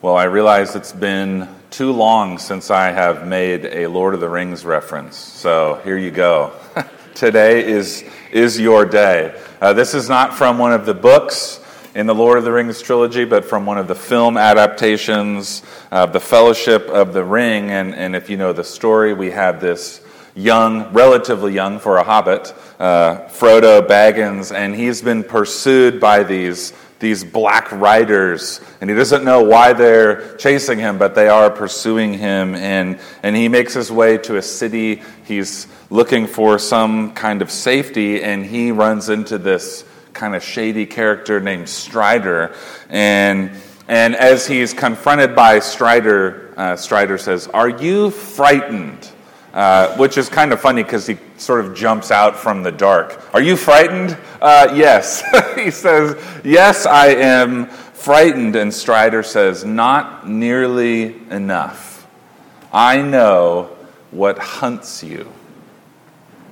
Well, I realize it's been too long since I have made a Lord of the Rings reference. So here you go. Today is, is your day. Uh, this is not from one of the books in the Lord of the Rings trilogy, but from one of the film adaptations of The Fellowship of the Ring. And, and if you know the story, we have this young, relatively young for a hobbit, uh, Frodo Baggins, and he's been pursued by these these black riders, and he doesn't know why they're chasing him, but they are pursuing him. And, and he makes his way to a city. He's looking for some kind of safety, and he runs into this kind of shady character named Strider. And, and as he's confronted by Strider, uh, Strider says, Are you frightened? Uh, which is kind of funny because he sort of jumps out from the dark. Are you frightened? Uh, yes. he says, Yes, I am frightened. And Strider says, Not nearly enough. I know what hunts you.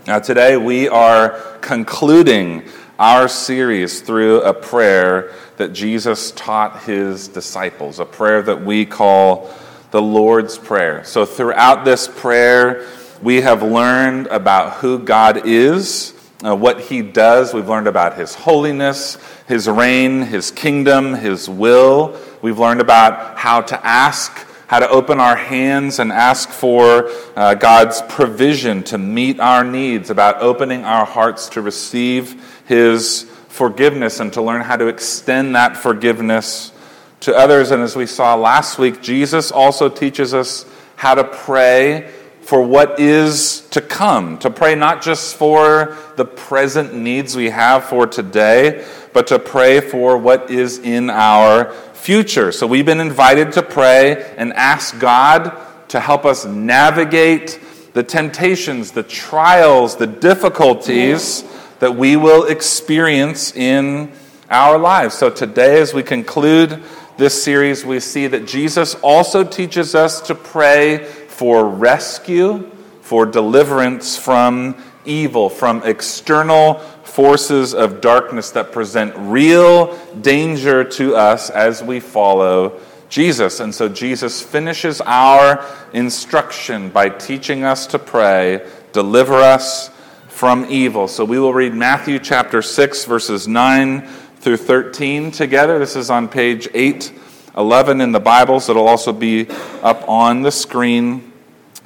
Now, today we are concluding our series through a prayer that Jesus taught his disciples, a prayer that we call the Lord's Prayer. So, throughout this prayer, we have learned about who God is, uh, what He does. We've learned about His holiness, His reign, His kingdom, His will. We've learned about how to ask, how to open our hands and ask for uh, God's provision to meet our needs, about opening our hearts to receive His forgiveness and to learn how to extend that forgiveness to others. And as we saw last week, Jesus also teaches us how to pray for what is to come, to pray not just for the present needs we have for today, but to pray for what is in our future. So we've been invited to pray and ask God to help us navigate the temptations, the trials, the difficulties that we will experience in our lives. So today, as we conclude this series, we see that Jesus also teaches us to pray for rescue, for deliverance from evil, from external forces of darkness that present real danger to us as we follow Jesus. And so Jesus finishes our instruction by teaching us to pray, deliver us from evil. So we will read Matthew chapter 6, verses 9 through 13 together. This is on page 8 11 in the Bibles. It'll also be up on the screen.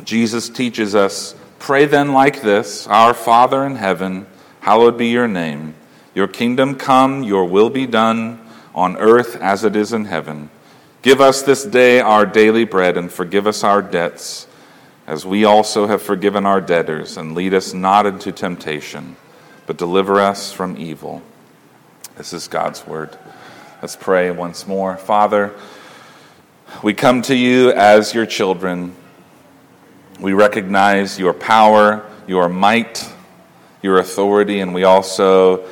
Jesus teaches us Pray then like this Our Father in heaven, hallowed be your name. Your kingdom come, your will be done, on earth as it is in heaven. Give us this day our daily bread, and forgive us our debts, as we also have forgiven our debtors, and lead us not into temptation, but deliver us from evil. This is God's word. Let's pray once more. Father, we come to you as your children. We recognize your power, your might, your authority, and we also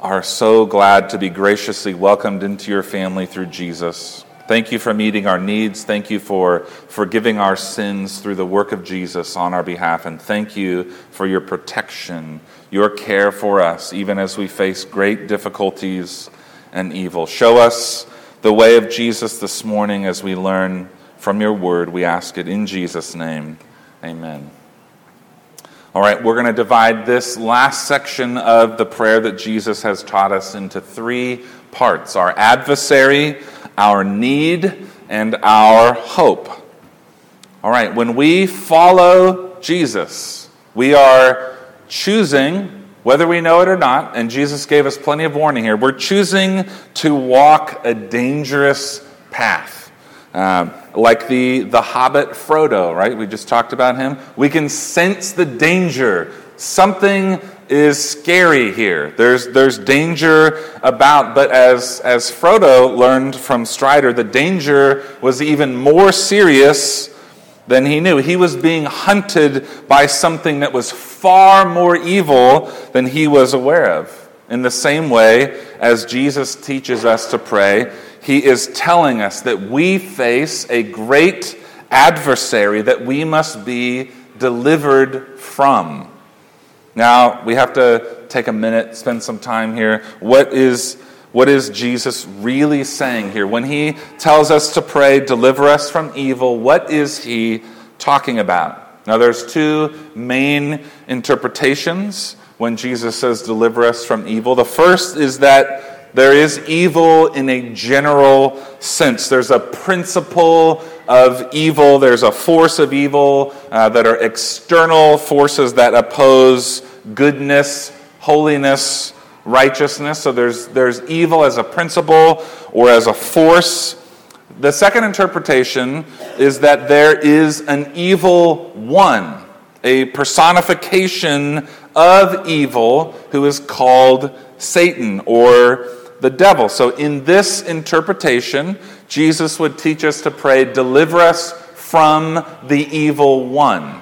are so glad to be graciously welcomed into your family through Jesus. Thank you for meeting our needs. Thank you for forgiving our sins through the work of Jesus on our behalf. And thank you for your protection, your care for us, even as we face great difficulties and evil. Show us the way of Jesus this morning as we learn from your word. We ask it in Jesus' name. Amen. All right, we're going to divide this last section of the prayer that Jesus has taught us into three parts our adversary, our need, and our hope. All right, when we follow Jesus, we are choosing whether we know it or not, and Jesus gave us plenty of warning here, we're choosing to walk a dangerous path. Um, like the, the hobbit Frodo, right? We just talked about him. We can sense the danger. Something is scary here. There's, there's danger about, but as, as Frodo learned from Strider, the danger was even more serious than he knew. He was being hunted by something that was far more evil than he was aware of. In the same way as Jesus teaches us to pray, he is telling us that we face a great adversary that we must be delivered from. Now, we have to take a minute, spend some time here. What is, What is Jesus really saying here? When he tells us to pray, deliver us from evil, what is he talking about? Now, there's two main interpretations when Jesus says, deliver us from evil. The first is that there is evil in a general sense. There's a principle of evil, there's a force of evil uh, that are external forces that oppose goodness, holiness, righteousness. So there's, there's evil as a principle or as a force. The second interpretation is that there is an evil one, a personification of evil who is called Satan or the devil. So, in this interpretation, Jesus would teach us to pray, Deliver us from the evil one.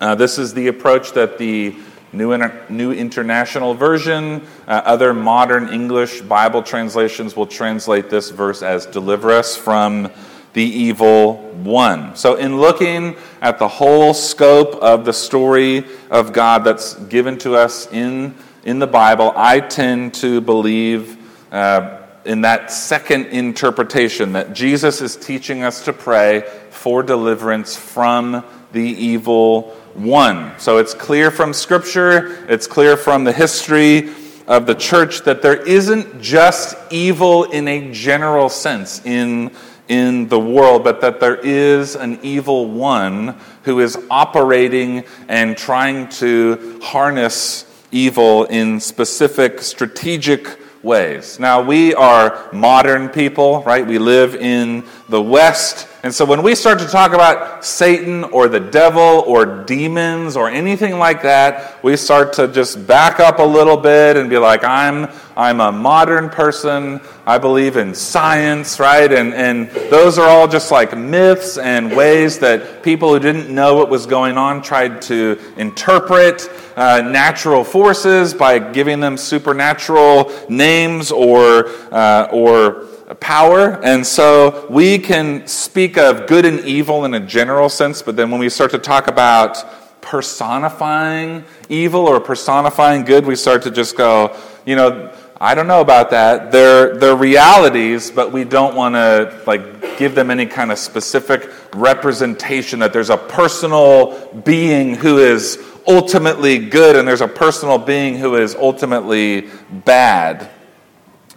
Uh, this is the approach that the New, Inter- New International Version, uh, other modern English Bible translations will translate this verse as deliver us from the evil one. So, in looking at the whole scope of the story of God that's given to us in, in the Bible, I tend to believe uh, in that second interpretation that Jesus is teaching us to pray for deliverance from the evil one. So it's clear from Scripture, it's clear from the history of the church that there isn't just evil in a general sense in, in the world, but that there is an evil one who is operating and trying to harness evil in specific strategic ways. Now, we are modern people, right? We live in the West. And so when we start to talk about Satan or the devil or demons or anything like that, we start to just back up a little bit and be like, I'm, I'm a modern person. I believe in science, right? And, and those are all just like myths and ways that people who didn't know what was going on tried to interpret uh, natural forces by giving them supernatural names or, uh, or power. And so we can speak of good and evil in a general sense, but then when we start to talk about personifying evil or personifying good, we start to just go, you know, I don't know about that. They're, they're realities, but we don't want to like give them any kind of specific representation that there's a personal being who is ultimately good and there's a personal being who is ultimately bad.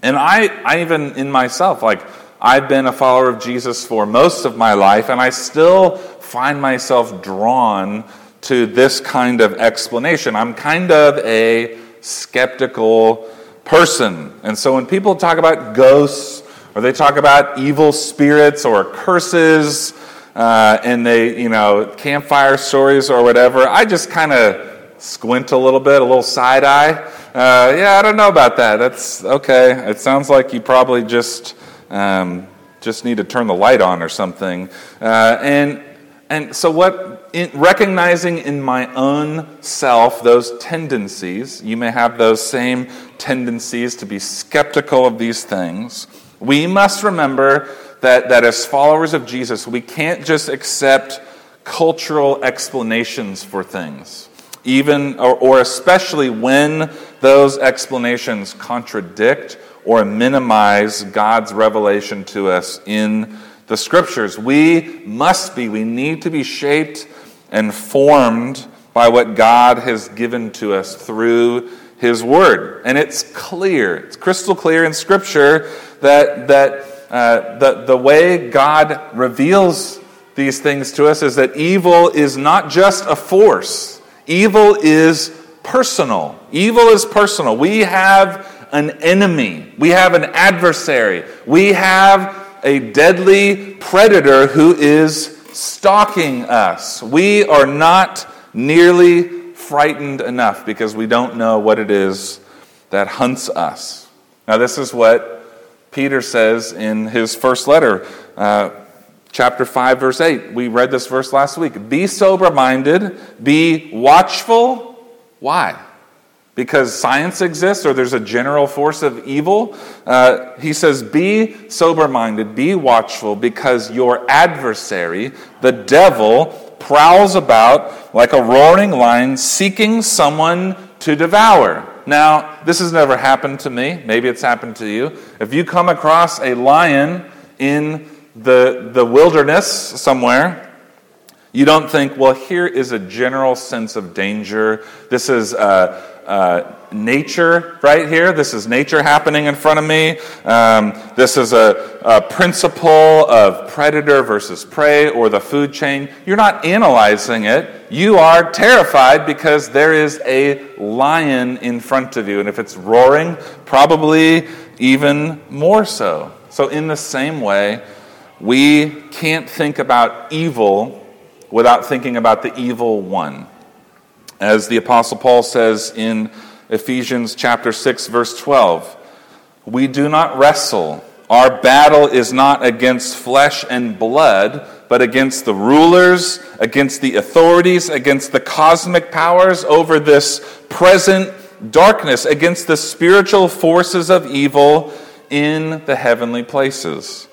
And I, I even in myself, like, I've been a follower of Jesus for most of my life, and I still find myself drawn to this kind of explanation. I'm kind of a skeptical person. And so when people talk about ghosts, or they talk about evil spirits or curses, uh, and they, you know, campfire stories or whatever, I just kind of squint a little bit, a little side eye. Uh, yeah, I don't know about that. That's okay. It sounds like you probably just um, just need to turn the light on or something. Uh, and and so what? In recognizing in my own self those tendencies, you may have those same tendencies to be skeptical of these things. We must remember that, that as followers of Jesus, we can't just accept cultural explanations for things even or, or especially when those explanations contradict or minimize God's revelation to us in the scriptures. We must be, we need to be shaped and formed by what God has given to us through his word. And it's clear, it's crystal clear in scripture that, that uh, the, the way God reveals these things to us is that evil is not just a force Evil is personal. Evil is personal. We have an enemy, we have an adversary, we have a deadly predator who is stalking us. We are not nearly frightened enough because we don't know what it is that hunts us. Now, this is what Peter says in his first letter. Uh, chapter 5, verse 8. We read this verse last week. Be sober minded, be watchful. Why? Because science exists or there's a general force of evil. Uh, he says, Be sober minded, be watchful, because your adversary, the devil, prowls about like a roaring lion seeking someone to devour. Now, this has never happened to me. Maybe it's happened to you. If you come across a lion in the, the wilderness somewhere, you don't think, well, here is a general sense of danger. This is uh, uh, nature right here. This is nature happening in front of me. Um, this is a, a, principle of predator versus prey or the food chain. You're not analyzing it. You are terrified because there is a lion in front of you. And if it's roaring, probably even more so. So, in the same way, we can't think about evil without thinking about the evil one. As the Apostle Paul says in Ephesians chapter 6, verse 12, we do not wrestle. Our battle is not against flesh and blood, but against the rulers, against the authorities, against the cosmic powers over this present darkness, against the spiritual forces of evil in the heavenly places.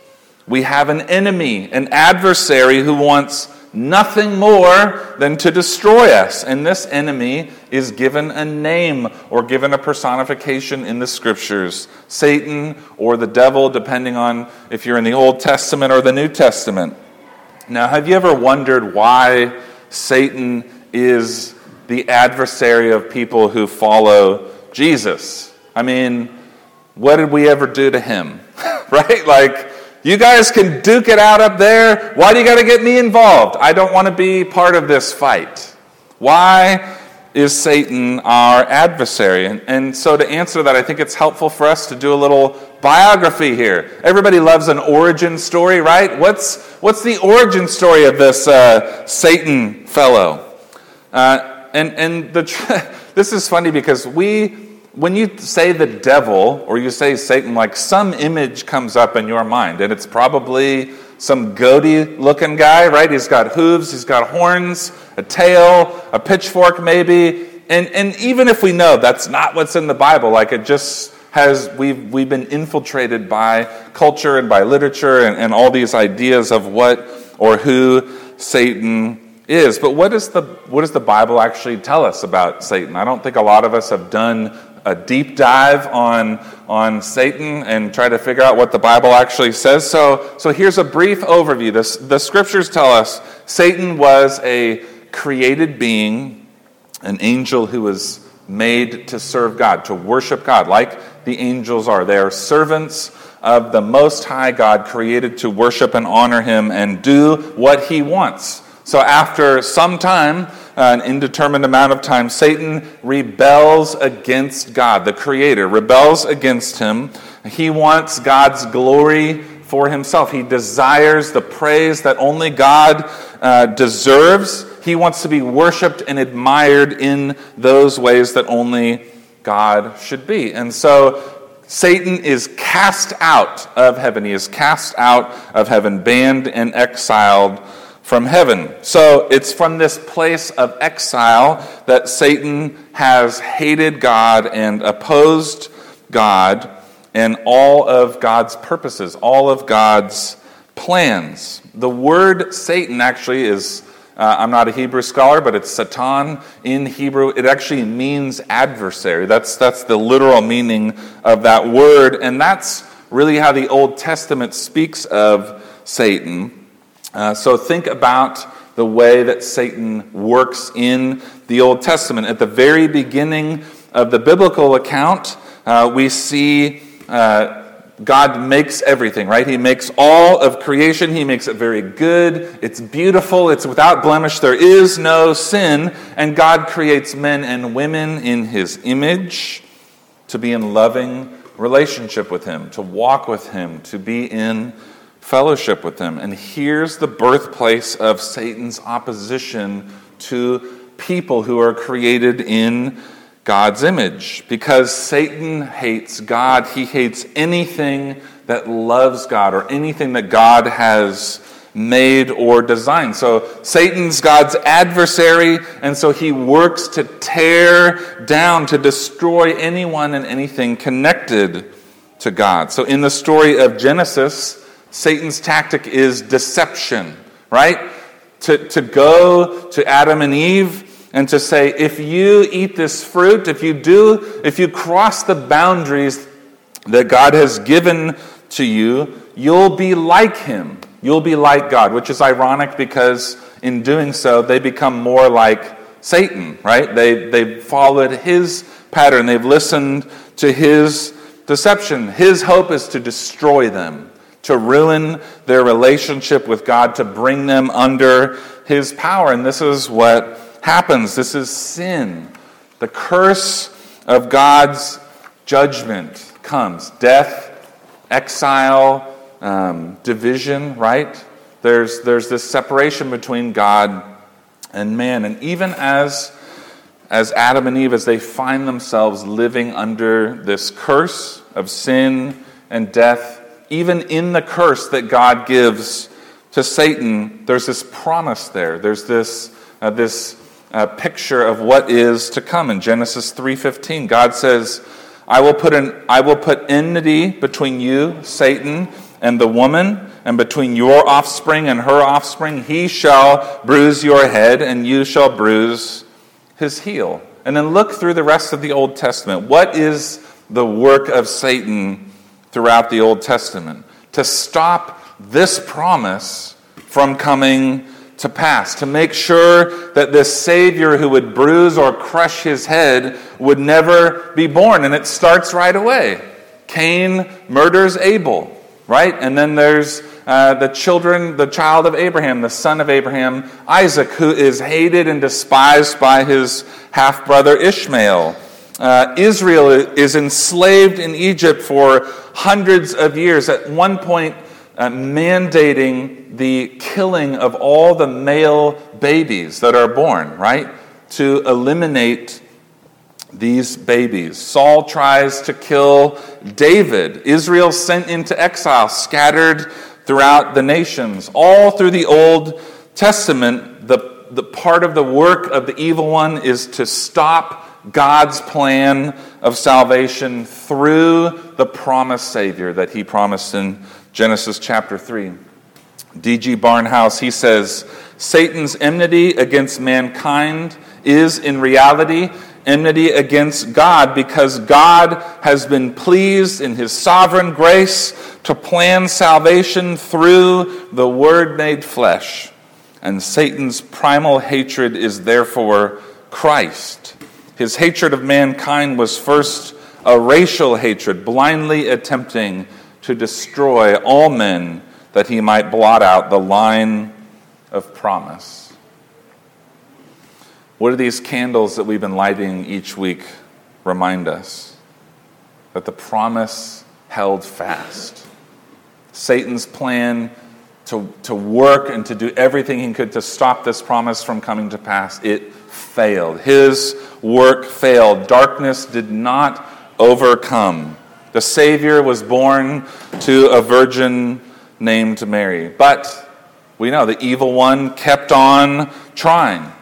We have an enemy, an adversary who wants nothing more than to destroy us. And this enemy is given a name or given a personification in the scriptures Satan or the devil, depending on if you're in the Old Testament or the New Testament. Now, have you ever wondered why Satan is the adversary of people who follow Jesus? I mean, what did we ever do to him? right? Like, you guys can duke it out up there. Why do you got to get me involved? I don't want to be part of this fight. Why is Satan our adversary? And, and, so, to answer that, I think it's helpful for us to do a little biography here. Everybody loves an origin story, right? What's, what's the origin story of this uh, Satan fellow? Uh, and and the, this is funny because we when you say the devil or you say Satan, like some image comes up in your mind, and it's probably some goaty looking guy, right? He's got hooves, he's got horns, a tail, a pitchfork, maybe. And, and even if we know that's not what's in the Bible, like it just has, we've, we've been infiltrated by culture and by literature and, and all these ideas of what or who Satan is. But what, is the, what does the Bible actually tell us about Satan? I don't think a lot of us have done a deep dive on, on Satan and try to figure out what the Bible actually says. So, so here's a brief overview. This, the scriptures tell us Satan was a created being, an angel who was made to serve God, to worship God, like the angels are. They are servants of the Most High God, created to worship and honor Him and do what He wants. So, after some time, an indeterminate amount of time, Satan rebels against God, the Creator, rebels against Him. He wants God's glory for himself. He desires the praise that only God uh, deserves. He wants to be worshiped and admired in those ways that only God should be. And so Satan is cast out of heaven. He is cast out of heaven, banned and exiled from heaven. So it's from this place of exile that Satan has hated God and opposed God and all of God's purposes, all of God's plans. The word Satan actually is, uh, I'm not a Hebrew scholar, but it's Satan in Hebrew. It actually means adversary. That's, that's the literal meaning of that word. And that's really how the Old Testament speaks of Satan. Uh, so think about the way that Satan works in the Old Testament. At the very beginning of the biblical account, uh, we see uh, God makes everything, right? He makes all of creation. He makes it very good. It's beautiful. It's without blemish. There is no sin. And God creates men and women in His image to be in loving relationship with Him, to walk with Him, to be in fellowship with them. And here's the birthplace of Satan's opposition to people who are created in God's image. Because Satan hates God, he hates anything that loves God or anything that God has made or designed. So Satan's God's adversary, and so he works to tear down, to destroy anyone and anything connected to God. So in the story of Genesis, Satan's tactic is deception, right? To, to go to Adam and Eve and to say, if you eat this fruit, if you do, if you cross the boundaries that God has given to you, you'll be like him. You'll be like God, which is ironic because in doing so, they become more like Satan, right? They, they followed his pattern, they've listened to his deception. His hope is to destroy them, to ruin their relationship with God, to bring them under his power. And this is what happens. This is sin. The curse of God's judgment comes death, exile, um, division, right? There's, there's this separation between God and man. And even as, as Adam and Eve, as they find themselves living under this curse of sin and death, even in the curse that God gives to Satan, there's this promise there. There's this, uh, this uh, picture of what is to come. In Genesis 3.15, God says, I will, put an, I will put enmity between you, Satan, and the woman, and between your offspring and her offspring. He shall bruise your head, and you shall bruise his heel. And then look through the rest of the Old Testament. What is the work of Satan throughout the Old Testament? To stop this promise from coming to pass, to make sure that this Savior who would bruise or crush his head would never be born. And it starts right away. Cain murders Abel, right? And then there's uh, the children, the child of Abraham, the son of Abraham, Isaac, who is hated and despised by his half brother Ishmael. Uh, Israel is enslaved in Egypt for hundreds of years. At one point, uh, mandating the killing of all the male babies that are born, right? To eliminate these babies. Saul tries to kill David. Israel sent into exile, scattered throughout the nations. All through the Old Testament, the, the part of the work of the evil one is to stop God's plan of salvation through the promised Savior that he promised in Genesis chapter 3. D.G. Barnhouse, he says, Satan's enmity against mankind is in reality enmity against God because God has been pleased in his sovereign grace to plan salvation through the Word made flesh. And Satan's primal hatred is therefore Christ. His hatred of mankind was first a racial hatred, blindly attempting to destroy all men that he might blot out the line of promise. What do these candles that we've been lighting each week remind us? That the promise held fast. Satan's plan to, to work and to do everything he could to stop this promise from coming to pass, it failed. His work failed. Darkness did not overcome. The Savior was born to a virgin named Mary. But we know the evil one kept on trying.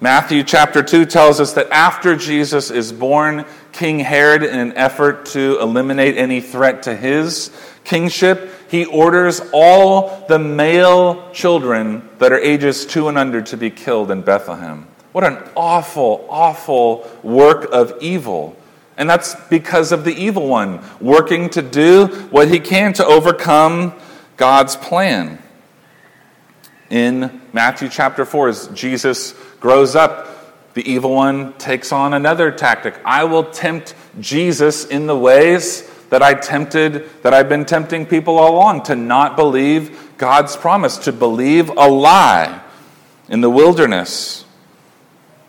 Matthew chapter 2 tells us that after Jesus is born, King Herod, in an effort to eliminate any threat to his kingship, he orders all the male children that are ages two and under to be killed in Bethlehem. What an awful, awful work of evil. And that's because of the evil one working to do what he can to overcome God's plan. In Matthew chapter 4, as Jesus grows up, the evil one takes on another tactic. I will tempt Jesus in the ways that I tempted, that I've been tempting people all along, to not believe God's promise, to believe a lie in the wilderness.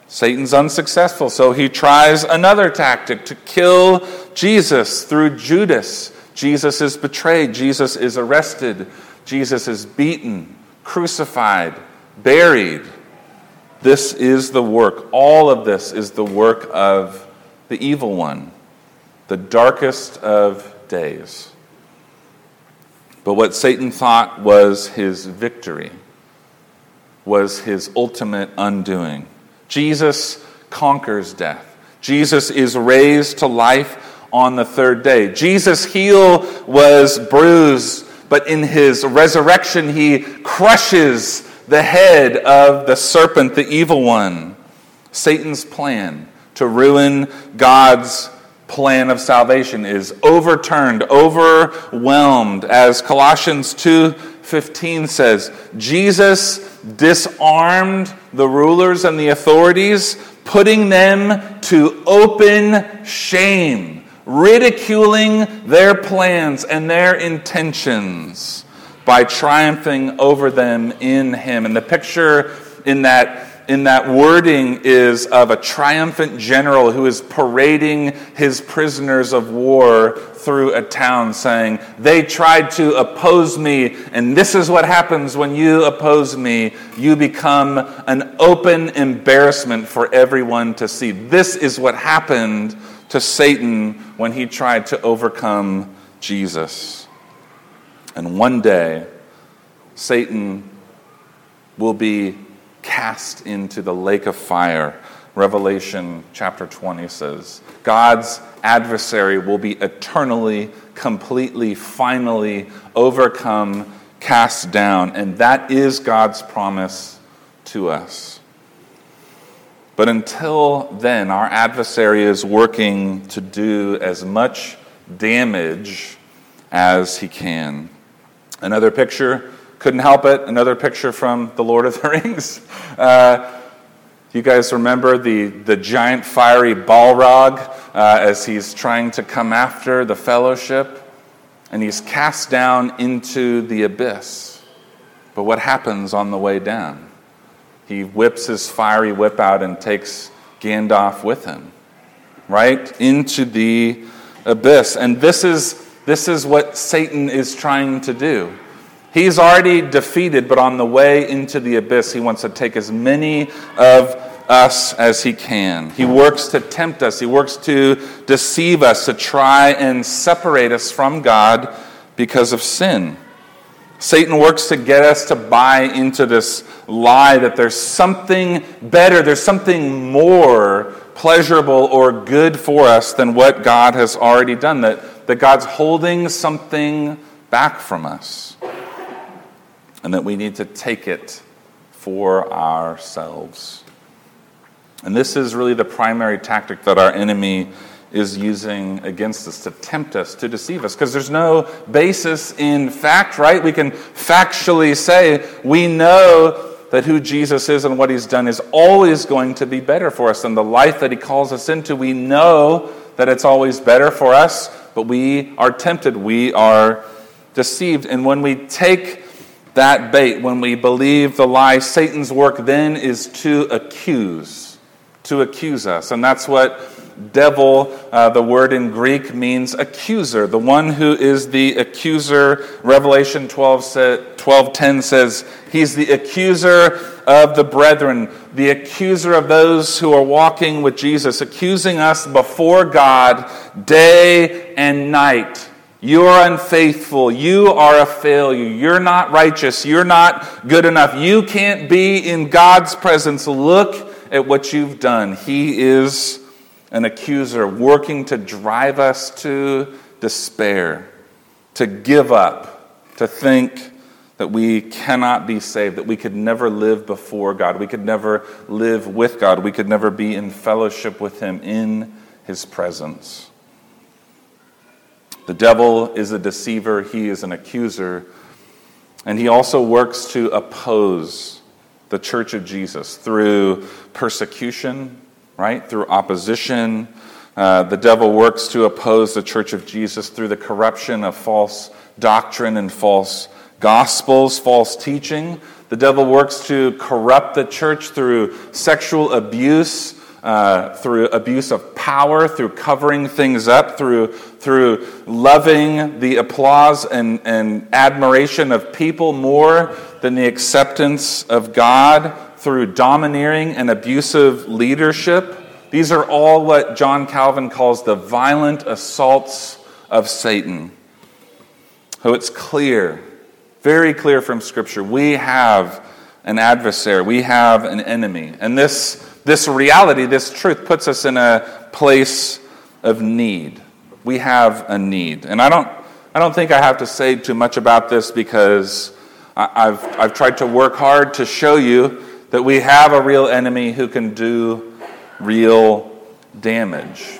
Satan's unsuccessful, so he tries another tactic to kill Jesus through Judas. Jesus is betrayed, Jesus is arrested, Jesus is beaten, crucified, buried. This is the work, all of this is the work of the evil one, the darkest of days. But what Satan thought was his victory was his ultimate undoing. Jesus conquers death. Jesus is raised to life on the third day. Jesus' heel was bruised, but in his resurrection, he crushes the head of the serpent, the evil one. Satan's plan to ruin God's plan of salvation is overturned, overwhelmed. As Colossians 2:15 says, Jesus disarmed the rulers and the authorities, putting them to open shame, ridiculing their plans and their intentions by triumphing over them in him. And the picture in that in that wording is of a triumphant general who is parading his prisoners of war through a town, saying, They tried to oppose me, and this is what happens when you oppose me. You become an open embarrassment for everyone to see. This is what happened to Satan when he tried to overcome Jesus. And one day, Satan will be cast into the lake of fire. Revelation chapter 20 says, God's adversary will be eternally, completely, finally overcome, cast down. And that is God's promise to us. But until then, our adversary is working to do as much damage as he can. Another picture couldn't help it. Another picture from The Lord of the Rings. Uh, you guys remember the, the giant fiery Balrog uh, as he's trying to come after the fellowship? And he's cast down into the abyss. But what happens on the way down? He whips his fiery whip out and takes Gandalf with him, right? Into the abyss. And this is, this is what Satan is trying to do. He's already defeated, but on the way into the abyss, he wants to take as many of us as he can. He works to tempt us, he works to deceive us, to try and separate us from God because of sin. Satan works to get us to buy into this lie that there's something better, there's something more pleasurable or good for us than what God has already done, that, that God's holding something back from us and that we need to take it for ourselves. And this is really the primary tactic that our enemy is using against us to tempt us, to deceive us, because there's no basis in fact, right? We can factually say we know that who Jesus is and what he's done is always going to be better for us. And the life that he calls us into, we know that it's always better for us, but we are tempted, we are deceived. And when we take that bait, when we believe the lie, Satan's work then is to accuse, to accuse us. And that's what devil, uh, the word in Greek, means accuser. The one who is the accuser, Revelation 12, 12 10 says, He's the accuser of the brethren, the accuser of those who are walking with Jesus, accusing us before God day and night. You're unfaithful. You are a failure. You're not righteous. You're not good enough. You can't be in God's presence. Look at what you've done. He is an accuser working to drive us to despair, to give up, to think that we cannot be saved, that we could never live before God, we could never live with God, we could never be in fellowship with Him in His presence. The devil is a deceiver, he is an accuser, and he also works to oppose the church of Jesus through persecution, right? Through opposition. Uh, the devil works to oppose the church of Jesus through the corruption of false doctrine and false gospels, false teaching. The devil works to corrupt the church through sexual abuse uh, through abuse of power, through covering things up, through, through loving the applause and, and admiration of people more than the acceptance of God, through domineering and abusive leadership. These are all what John Calvin calls the violent assaults of Satan. So it's clear, very clear from Scripture, we have an adversary, we have an enemy. And this this reality, this truth, puts us in a place of need. We have a need. And I don't, I don't think I have to say too much about this because I've, I've tried to work hard to show you that we have a real enemy who can do real damage.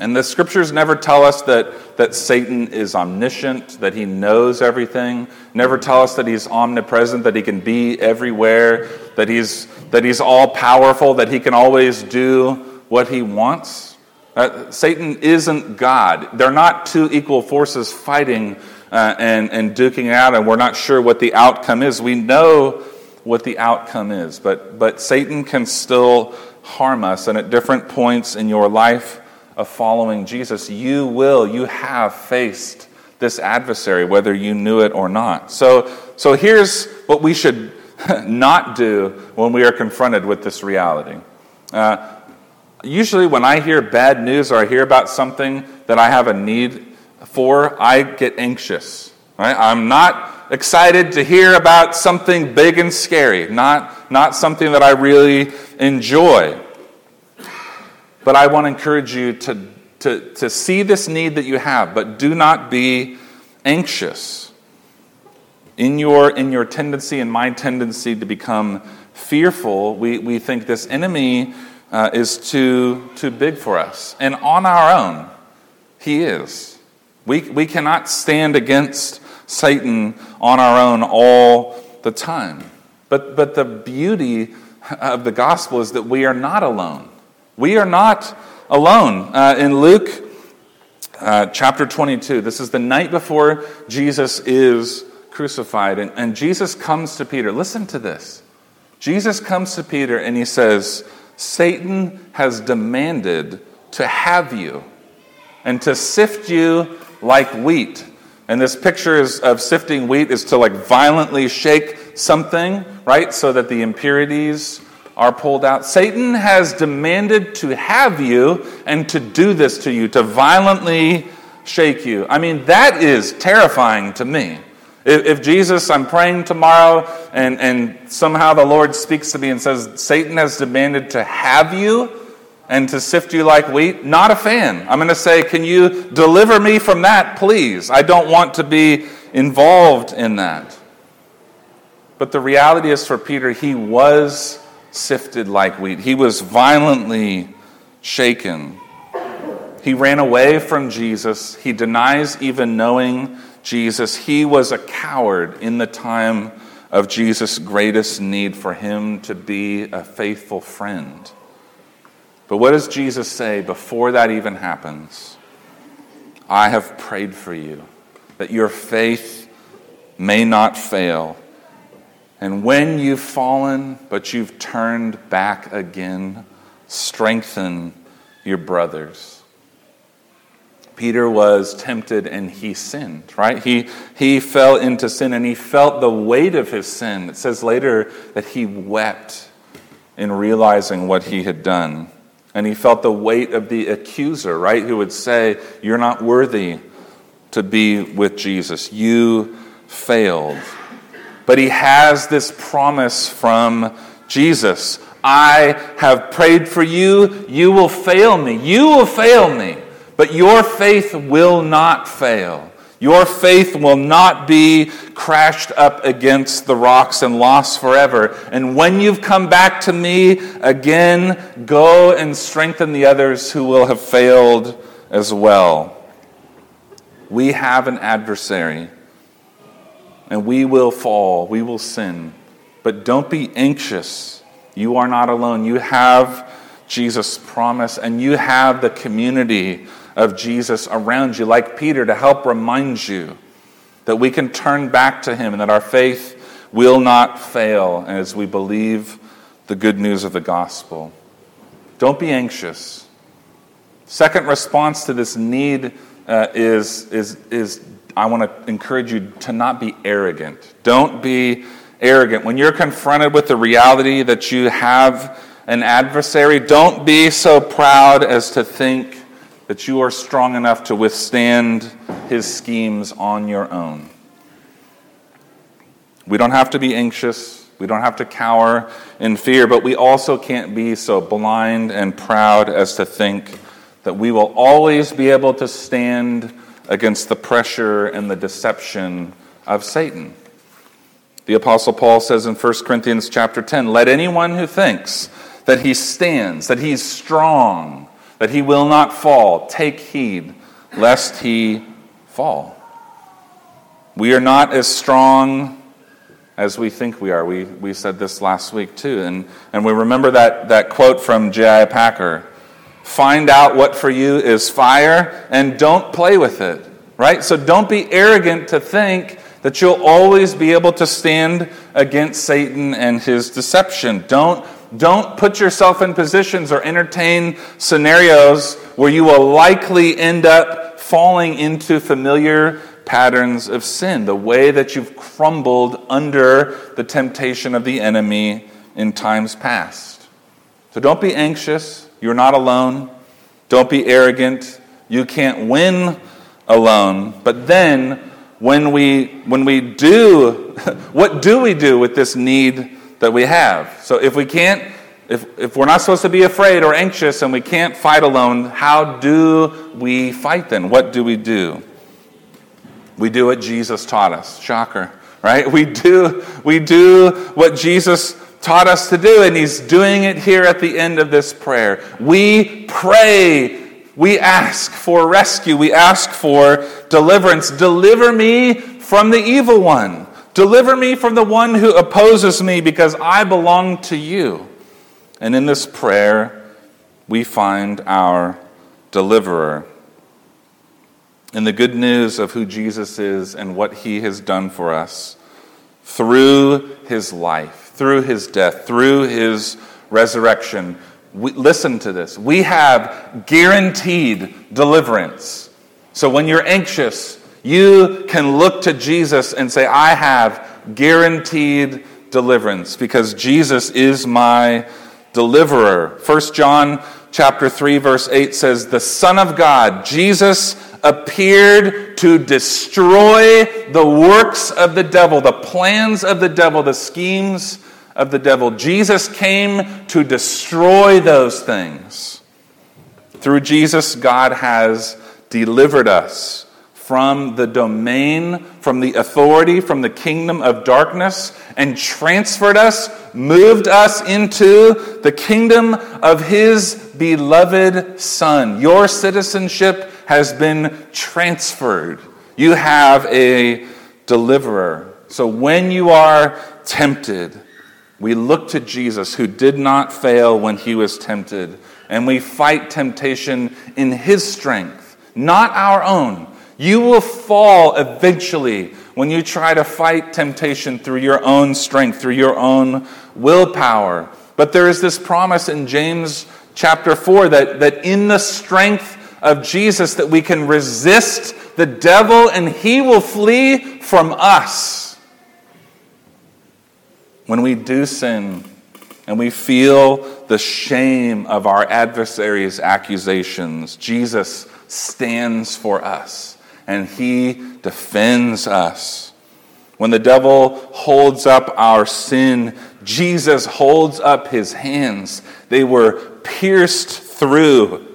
And the scriptures never tell us that, that Satan is omniscient, that he knows everything, never tell us that he's omnipresent, that he can be everywhere, that he's, that he's all powerful, that he can always do what he wants. Uh, Satan isn't God. They're not two equal forces fighting uh, and, and duking out, and we're not sure what the outcome is. We know what the outcome is, but, but Satan can still harm us, and at different points in your life, of following Jesus, you will, you have faced this adversary, whether you knew it or not. So, so here's what we should not do when we are confronted with this reality. Uh, usually, when I hear bad news or I hear about something that I have a need for, I get anxious. Right? I'm not excited to hear about something big and scary, not, not something that I really enjoy. But I want to encourage you to, to, to see this need that you have, but do not be anxious. In your, in your tendency and my tendency to become fearful, we, we think this enemy uh, is too, too big for us. And on our own, he is. We, we cannot stand against Satan on our own all the time. But, but the beauty of the gospel is that we are not alone. We are not alone. Uh, in Luke uh, chapter 22, this is the night before Jesus is crucified, and, and Jesus comes to Peter. Listen to this. Jesus comes to Peter and he says, Satan has demanded to have you and to sift you like wheat. And this picture is, of sifting wheat is to like violently shake something, right? So that the impurities are pulled out. Satan has demanded to have you and to do this to you, to violently shake you. I mean, that is terrifying to me. If, if, Jesus, I'm praying tomorrow, and, and somehow the Lord speaks to me and says, Satan has demanded to have you and to sift you like wheat, not a fan. I'm going to say, Can you deliver me from that, please? I don't want to be involved in that. But the reality is for Peter, he was sifted like wheat. He was violently shaken. He ran away from Jesus. He denies even knowing Jesus. He was a coward in the time of Jesus' greatest need for him to be a faithful friend. But what does Jesus say before that even happens? I have prayed for you that your faith may not fail. And when you've fallen, but you've turned back again, strengthen your brothers. Peter was tempted and he sinned, right? He, he fell into sin and he felt the weight of his sin. It says later that he wept in realizing what he had done. And he felt the weight of the accuser, right? Who would say, You're not worthy to be with Jesus. You failed. But he has this promise from Jesus I have prayed for you. You will fail me. You will fail me. But your faith will not fail. Your faith will not be crashed up against the rocks and lost forever. And when you've come back to me again, go and strengthen the others who will have failed as well. We have an adversary and we will fall, we will sin. But don't be anxious. You are not alone. You have Jesus' promise, and you have the community of Jesus around you, like Peter, to help remind you that we can turn back to him and that our faith will not fail as we believe the good news of the gospel. Don't be anxious. Second response to this need uh, is, is, is I want to encourage you to not be arrogant. Don't be arrogant. When you're confronted with the reality that you have an adversary, don't be so proud as to think that you are strong enough to withstand his schemes on your own. We don't have to be anxious. We don't have to cower in fear, but we also can't be so blind and proud as to think that we will always be able to stand against the pressure and the deception of Satan. The apostle Paul says in 1 Corinthians chapter 10, "Let anyone who thinks that he stands, that he's strong, that he will not fall. Take heed lest he fall. We are not as strong as we think we are. We, we said this last week too. And, and we remember that, that quote from J.I. Packer find out what for you is fire and don't play with it, right? So don't be arrogant to think that you'll always be able to stand against Satan and his deception. Don't, don't put yourself in positions or entertain scenarios where you will likely end up falling into familiar patterns of sin, the way that you've crumbled under the temptation of the enemy in times past. So don't be anxious. You're not alone. Don't be arrogant. You can't win alone. But then, when we, when we do, what do we do with this need that we have? So if we can't, if, if we're not supposed to be afraid or anxious and we can't fight alone, how do we fight then? What do we do? We do what Jesus taught us. Shocker, right? We do, we do what Jesus taught us to do, and he's doing it here at the end of this prayer. We pray we ask for rescue. We ask for deliverance. Deliver me from the evil one. Deliver me from the one who opposes me because I belong to you. And in this prayer, we find our deliverer. In the good news of who Jesus is and what he has done for us through his life, through his death, through his resurrection, we, listen to this. We have guaranteed deliverance. So when you're anxious, you can look to Jesus and say, I have guaranteed deliverance because Jesus is my deliverer. 1 John chapter 3 verse 8 says, "The Son of God, Jesus appeared to destroy the works of the devil, the plans of the devil, the schemes of the devil. Jesus came to destroy those things. Through Jesus, God has delivered us from the domain, from the authority, from the kingdom of darkness, and transferred us, moved us into the kingdom of His beloved Son. Your citizenship has been transferred. You have a deliverer. So when you are tempted, we look to Jesus, who did not fail when he was tempted, and we fight temptation in his strength, not our own. You will fall eventually when you try to fight temptation through your own strength, through your own willpower. But there is this promise in James chapter 4 that, that in the strength of Jesus that we can resist the devil and he will flee from us when we do sin and we feel the shame of our adversary's accusations, Jesus stands for us and he defends us. When the devil holds up our sin, Jesus holds up his hands. They were pierced through,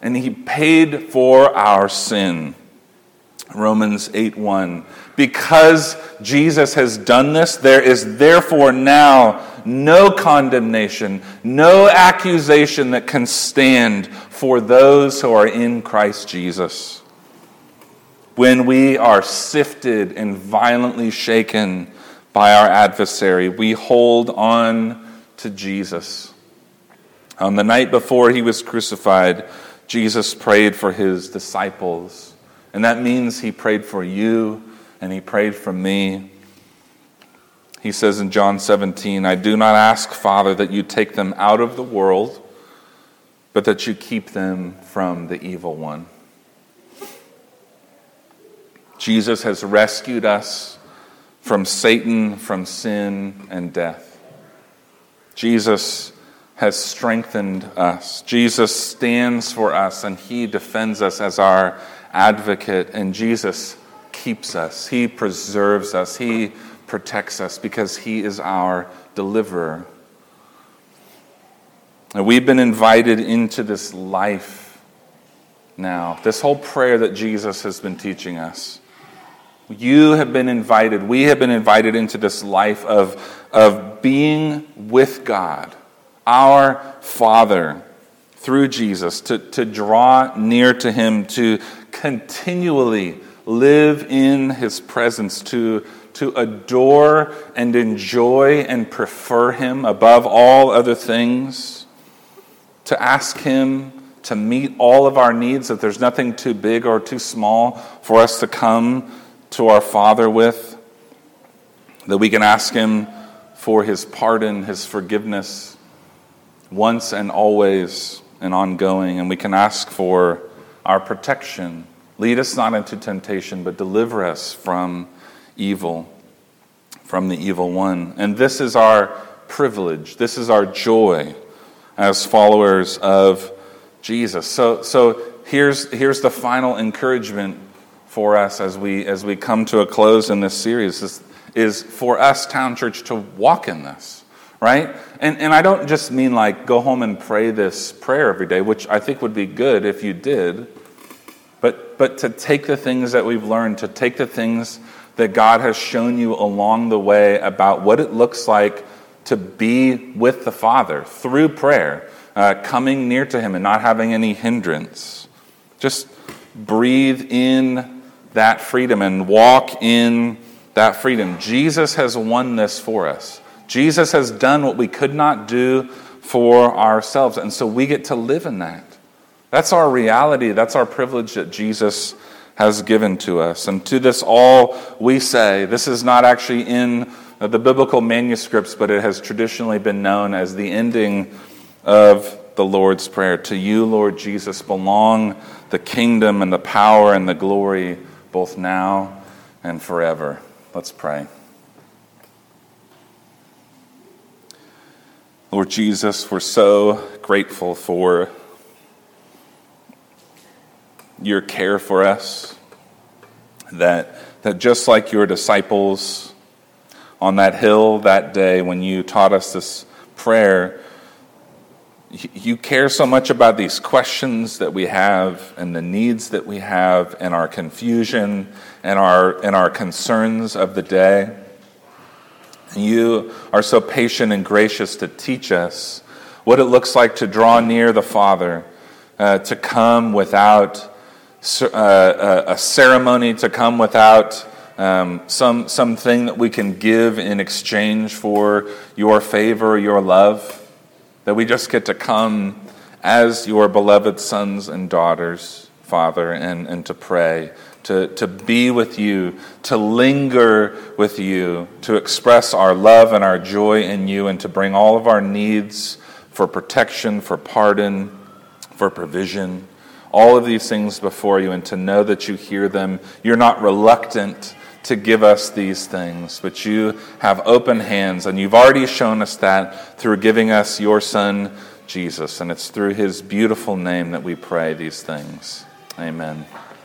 and he paid for our sin. Romans 8 1. Because Jesus has done this, there is therefore now no condemnation, no accusation that can stand for those who are in Christ Jesus. When we are sifted and violently shaken by our adversary, we hold on to Jesus. On the night before he was crucified, Jesus prayed for his disciples. And that means he prayed for you and he prayed for me. He says in John 17, I do not ask, Father, that you take them out of the world, but that you keep them from the evil one. Jesus has rescued us from Satan, from sin, and death. Jesus has strengthened us. Jesus stands for us and he defends us as our advocate, and Jesus keeps us, He preserves us, He protects us because He is our deliverer. And we've been invited into this life now, this whole prayer that Jesus has been teaching us. You have been invited, we have been invited into this life of, of being with God, our Father through Jesus, to, to draw near to Him, to continually live in His presence, to, to adore and enjoy and prefer Him above all other things, to ask Him to meet all of our needs, that there's nothing too big or too small for us to come to our Father with, that we can ask Him for His pardon, His forgiveness, once and always and ongoing, and we can ask for our protection. Lead us not into temptation, but deliver us from evil, from the evil one. And this is our privilege, this is our joy as followers of Jesus. So, so here's, here's the final encouragement for us as we, as we come to a close in this series is, is for us, Town Church, to walk in this, right? And, and I don't just mean like go home and pray this prayer every day, which I think would be good if you did, but, but to take the things that we've learned, to take the things that God has shown you along the way about what it looks like to be with the Father through prayer uh, coming near to Him and not having any hindrance. Just breathe in that freedom and walk in that freedom. Jesus has won this for us. Jesus has done what we could not do for ourselves. And so we get to live in that. That's our reality. That's our privilege that Jesus has given to us. And to this all we say, this is not actually in the biblical manuscripts, but it has traditionally been known as the ending of the Lord's Prayer. To you, Lord Jesus, belong the kingdom and the power and the glory both now and forever. Let's pray. Lord Jesus, we're so grateful for your care for us. That, that just like your disciples on that hill that day when you taught us this prayer, you care so much about these questions that we have and the needs that we have and our confusion and our, and our concerns of the day. You are so patient and gracious to teach us what it looks like to draw near the Father, uh, to come without uh, a ceremony, to come without um, some something that we can give in exchange for your favor, your love. That we just get to come as your beloved sons and daughters, Father, and, and to pray, to, to be with you, to linger with you, to express our love and our joy in you, and to bring all of our needs for protection, for pardon, for provision, all of these things before you, and to know that you hear them. You're not reluctant to give us these things, but you have open hands, and you've already shown us that through giving us your Son, Jesus. And it's through his beautiful name that we pray these things. Amen.